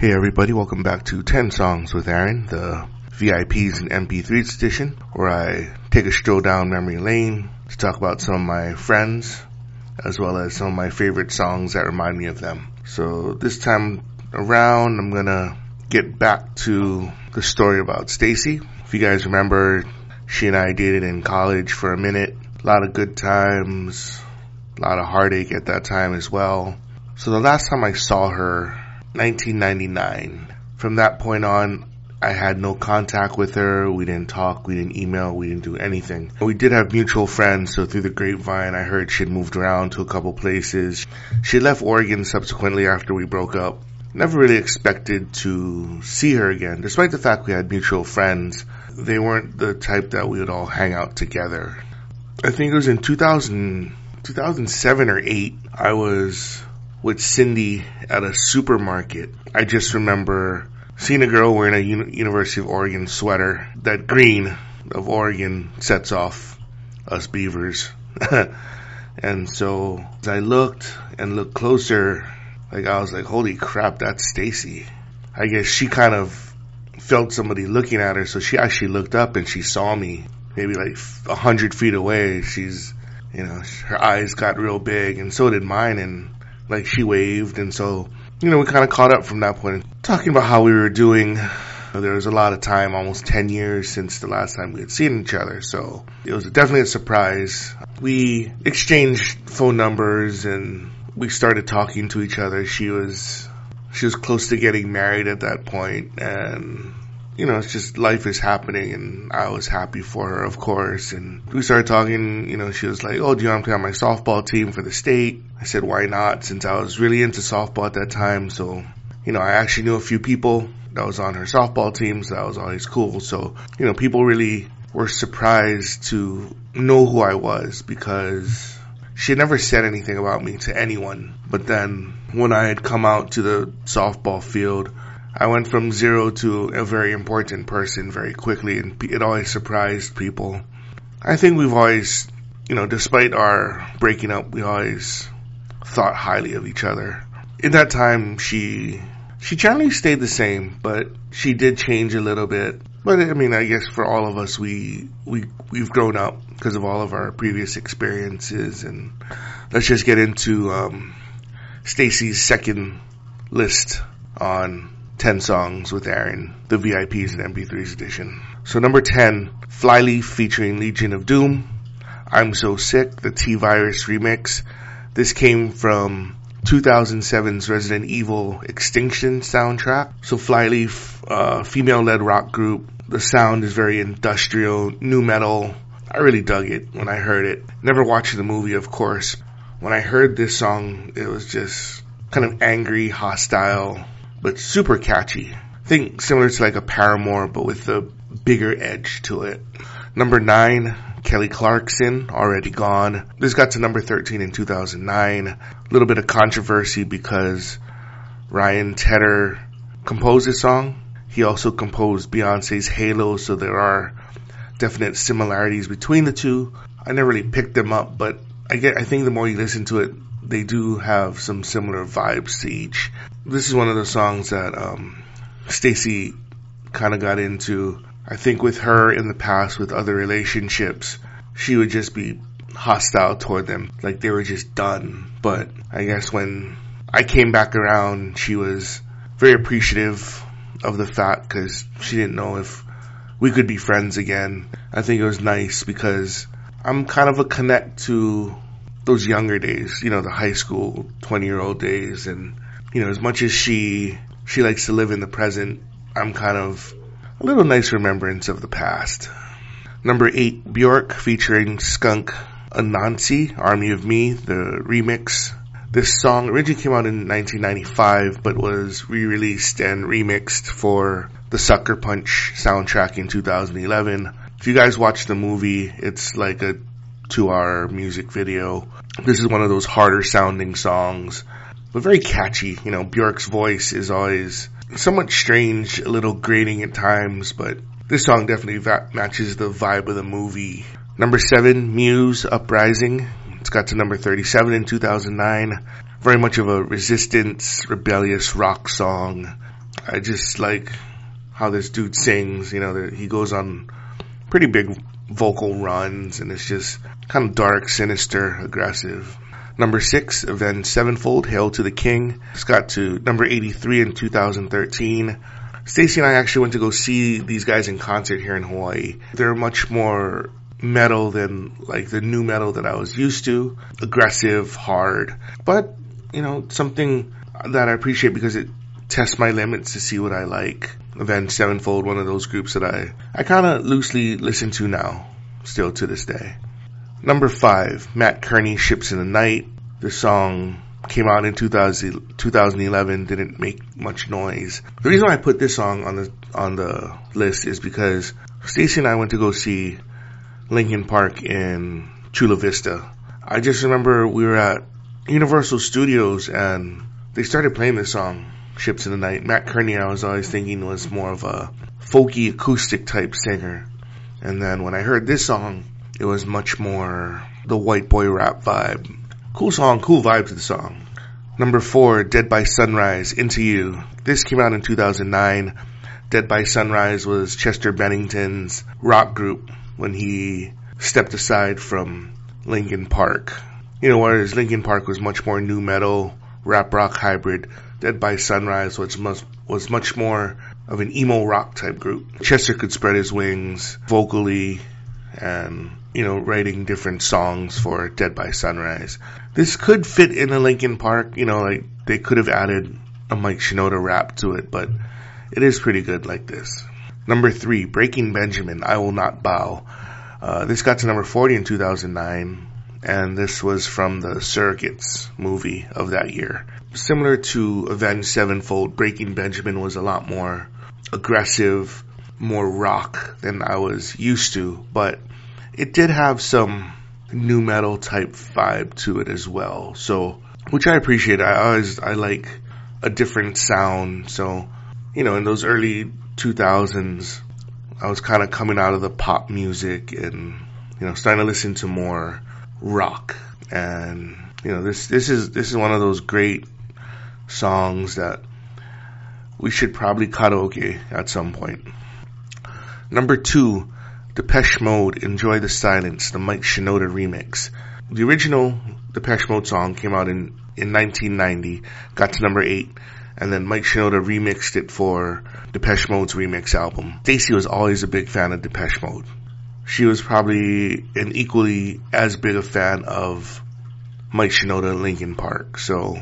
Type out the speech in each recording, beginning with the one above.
Hey everybody, welcome back to 10 Songs with Aaron, the VIPs and MP3s edition, where I take a stroll down memory lane to talk about some of my friends, as well as some of my favorite songs that remind me of them. So this time around, I'm gonna get back to the story about Stacy. If you guys remember, she and I dated in college for a minute. A lot of good times, a lot of heartache at that time as well. So the last time I saw her 1999. From that point on, I had no contact with her. We didn't talk. We didn't email. We didn't do anything. We did have mutual friends. So through the grapevine, I heard she'd moved around to a couple places. She left Oregon subsequently after we broke up. Never really expected to see her again, despite the fact we had mutual friends. They weren't the type that we would all hang out together. I think it was in 2000, 2007 or 8. I was with Cindy at a supermarket. I just remember seeing a girl wearing a Uni- University of Oregon sweater. That green of Oregon sets off us beavers. and so as I looked and looked closer, like I was like, holy crap, that's Stacy. I guess she kind of felt somebody looking at her, so she actually looked up and she saw me maybe like a hundred feet away. She's, you know, her eyes got real big and so did mine and like she waved, and so you know we kind of caught up from that point, talking about how we were doing. There was a lot of time, almost 10 years since the last time we had seen each other, so it was definitely a surprise. We exchanged phone numbers and we started talking to each other. She was she was close to getting married at that point and you know, it's just life is happening and I was happy for her, of course. And we started talking, you know, she was like, Oh, do you want to play on my softball team for the state? I said, why not? Since I was really into softball at that time. So, you know, I actually knew a few people that was on her softball team. So that was always cool. So, you know, people really were surprised to know who I was because she had never said anything about me to anyone. But then when I had come out to the softball field, I went from zero to a very important person very quickly, and it always surprised people. I think we've always, you know, despite our breaking up, we always thought highly of each other. In that time, she she generally stayed the same, but she did change a little bit. But I mean, I guess for all of us, we we we've grown up because of all of our previous experiences, and let's just get into um, Stacy's second list on 10 songs with Aaron, the VIPs and MP3s edition. So number 10, Flyleaf featuring Legion of Doom. I'm So Sick, the T-Virus remix. This came from 2007's Resident Evil Extinction soundtrack. So Flyleaf, uh, female-led rock group. The sound is very industrial, new metal. I really dug it when I heard it. Never watched the movie, of course. When I heard this song, it was just kind of angry, hostile, but super catchy. I think similar to like a Paramore, but with a bigger edge to it. Number nine, Kelly Clarkson, already gone. This got to number 13 in 2009. A little bit of controversy because Ryan Tedder composed this song. He also composed Beyonce's Halo, so there are definite similarities between the two. I never really picked them up, but I get, I think the more you listen to it, they do have some similar vibes to each. This is one of the songs that um, Stacy kind of got into. I think with her in the past, with other relationships, she would just be hostile toward them, like they were just done. But I guess when I came back around, she was very appreciative of the fact because she didn't know if we could be friends again. I think it was nice because I'm kind of a connect to those younger days, you know, the high school 20 year old days. And, you know, as much as she, she likes to live in the present, I'm kind of a little nice remembrance of the past. Number eight, Bjork featuring Skunk Anansie, Army of Me, the remix. This song originally came out in 1995, but was re-released and remixed for the Sucker Punch soundtrack in 2011. If you guys watch the movie, it's like a to our music video. This is one of those harder sounding songs, but very catchy. You know, Bjork's voice is always somewhat strange, a little grating at times, but this song definitely va- matches the vibe of the movie. Number seven, Muse Uprising. It's got to number 37 in 2009. Very much of a resistance, rebellious rock song. I just like how this dude sings. You know, he goes on pretty big vocal runs, and it's just kind of dark, sinister, aggressive. Number six, Avenged Sevenfold, Hail to the King. It's got to number 83 in 2013. Stacy and I actually went to go see these guys in concert here in Hawaii. They're much more metal than like the new metal that I was used to. Aggressive, hard, but you know, something that I appreciate because it tests my limits to see what I like. Avenged Sevenfold, one of those groups that I, I kind of loosely listen to now, still to this day. Number five, Matt Kearney, Ships in the Night. The song came out in 2000, 2011, didn't make much noise. The reason I put this song on the, on the list is because Stacy and I went to go see Linkin Park in Chula Vista. I just remember we were at Universal Studios and they started playing this song, Ships in the Night. Matt Kearney, I was always thinking was more of a folky acoustic type singer. And then when I heard this song, it was much more the white boy rap vibe. Cool song, cool vibe to the song. Number four, Dead by Sunrise, Into You. This came out in 2009. Dead by Sunrise was Chester Bennington's rock group when he stepped aside from Linkin Park. You know, whereas Linkin Park was much more new metal, rap rock hybrid, Dead by Sunrise was much, was much more of an emo rock type group. Chester could spread his wings vocally and you know, writing different songs for Dead by Sunrise. This could fit in a Linkin Park, you know, like they could have added a Mike Shinoda rap to it, but it is pretty good like this. Number three, Breaking Benjamin, I Will Not Bow. Uh, this got to number 40 in 2009, and this was from the Surrogates movie of that year. Similar to Avenged Sevenfold, Breaking Benjamin was a lot more aggressive, more rock than I was used to, but it did have some new metal type vibe to it as well. So, which I appreciate. I always, I like a different sound. So, you know, in those early 2000s, I was kind of coming out of the pop music and, you know, starting to listen to more rock. And, you know, this, this is, this is one of those great songs that we should probably karaoke at some point. Number two, Depeche Mode, Enjoy the Silence, the Mike Shinoda remix. The original Depeche Mode song came out in, in 1990, got to number 8, and then Mike Shinoda remixed it for Depeche Mode's remix album. Stacy was always a big fan of Depeche Mode. She was probably an equally as big a fan of Mike Shinoda and Linkin Park. So,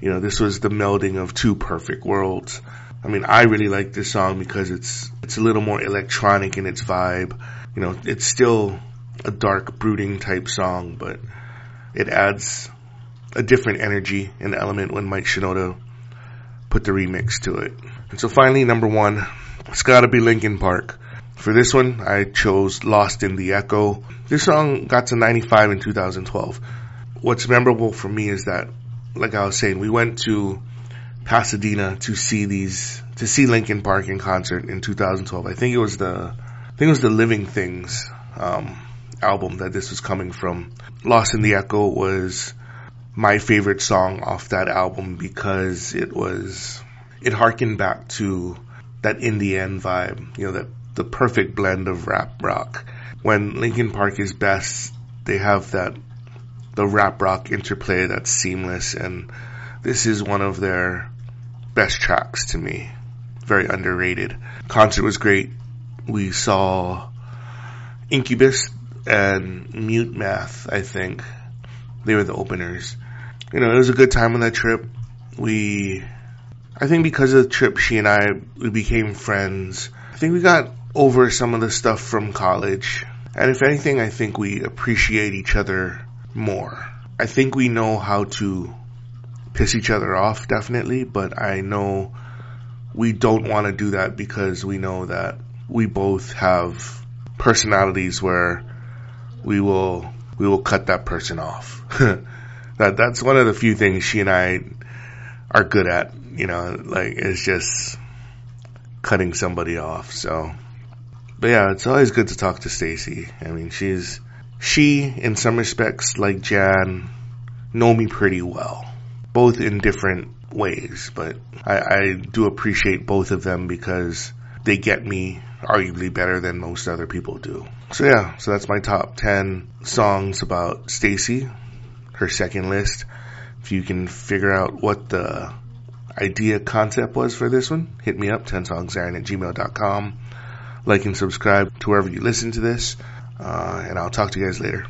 you know, this was the melding of two perfect worlds. I mean, I really like this song because it's it's a little more electronic in its vibe. You know, it's still a dark, brooding type song, but it adds a different energy and element when Mike Shinoda put the remix to it. And so finally, number one, it's gotta be Linkin Park. For this one, I chose Lost in the Echo. This song got to 95 in 2012. What's memorable for me is that, like I was saying, we went to Pasadena to see these to see Linkin Park in concert in 2012. I think it was the I think it was the Living Things um, album that this was coming from. Lost in the Echo was my favorite song off that album because it was it harkened back to that in the end vibe, you know, that the perfect blend of rap rock. When Linkin Park is best, they have that the rap rock interplay that's seamless and this is one of their best tracks to me. Very underrated. Concert was great. We saw Incubus and Mute Math, I think. They were the openers. You know, it was a good time on that trip. We, I think because of the trip, she and I, we became friends. I think we got over some of the stuff from college. And if anything, I think we appreciate each other more. I think we know how to piss each other off, definitely, but I know we don't want to do that because we know that we both have personalities where we will we will cut that person off. that that's one of the few things she and I are good at, you know, like it's just cutting somebody off. So but yeah, it's always good to talk to Stacy. I mean, she's she in some respects like Jan know me pretty well both in different ways, but I, I do appreciate both of them because they get me arguably better than most other people do. So yeah, so that's my top 10 songs about Stacy, her second list. If you can figure out what the idea concept was for this one, hit me up, 10songsaren at gmail.com. Like and subscribe to wherever you listen to this, uh, and I'll talk to you guys later.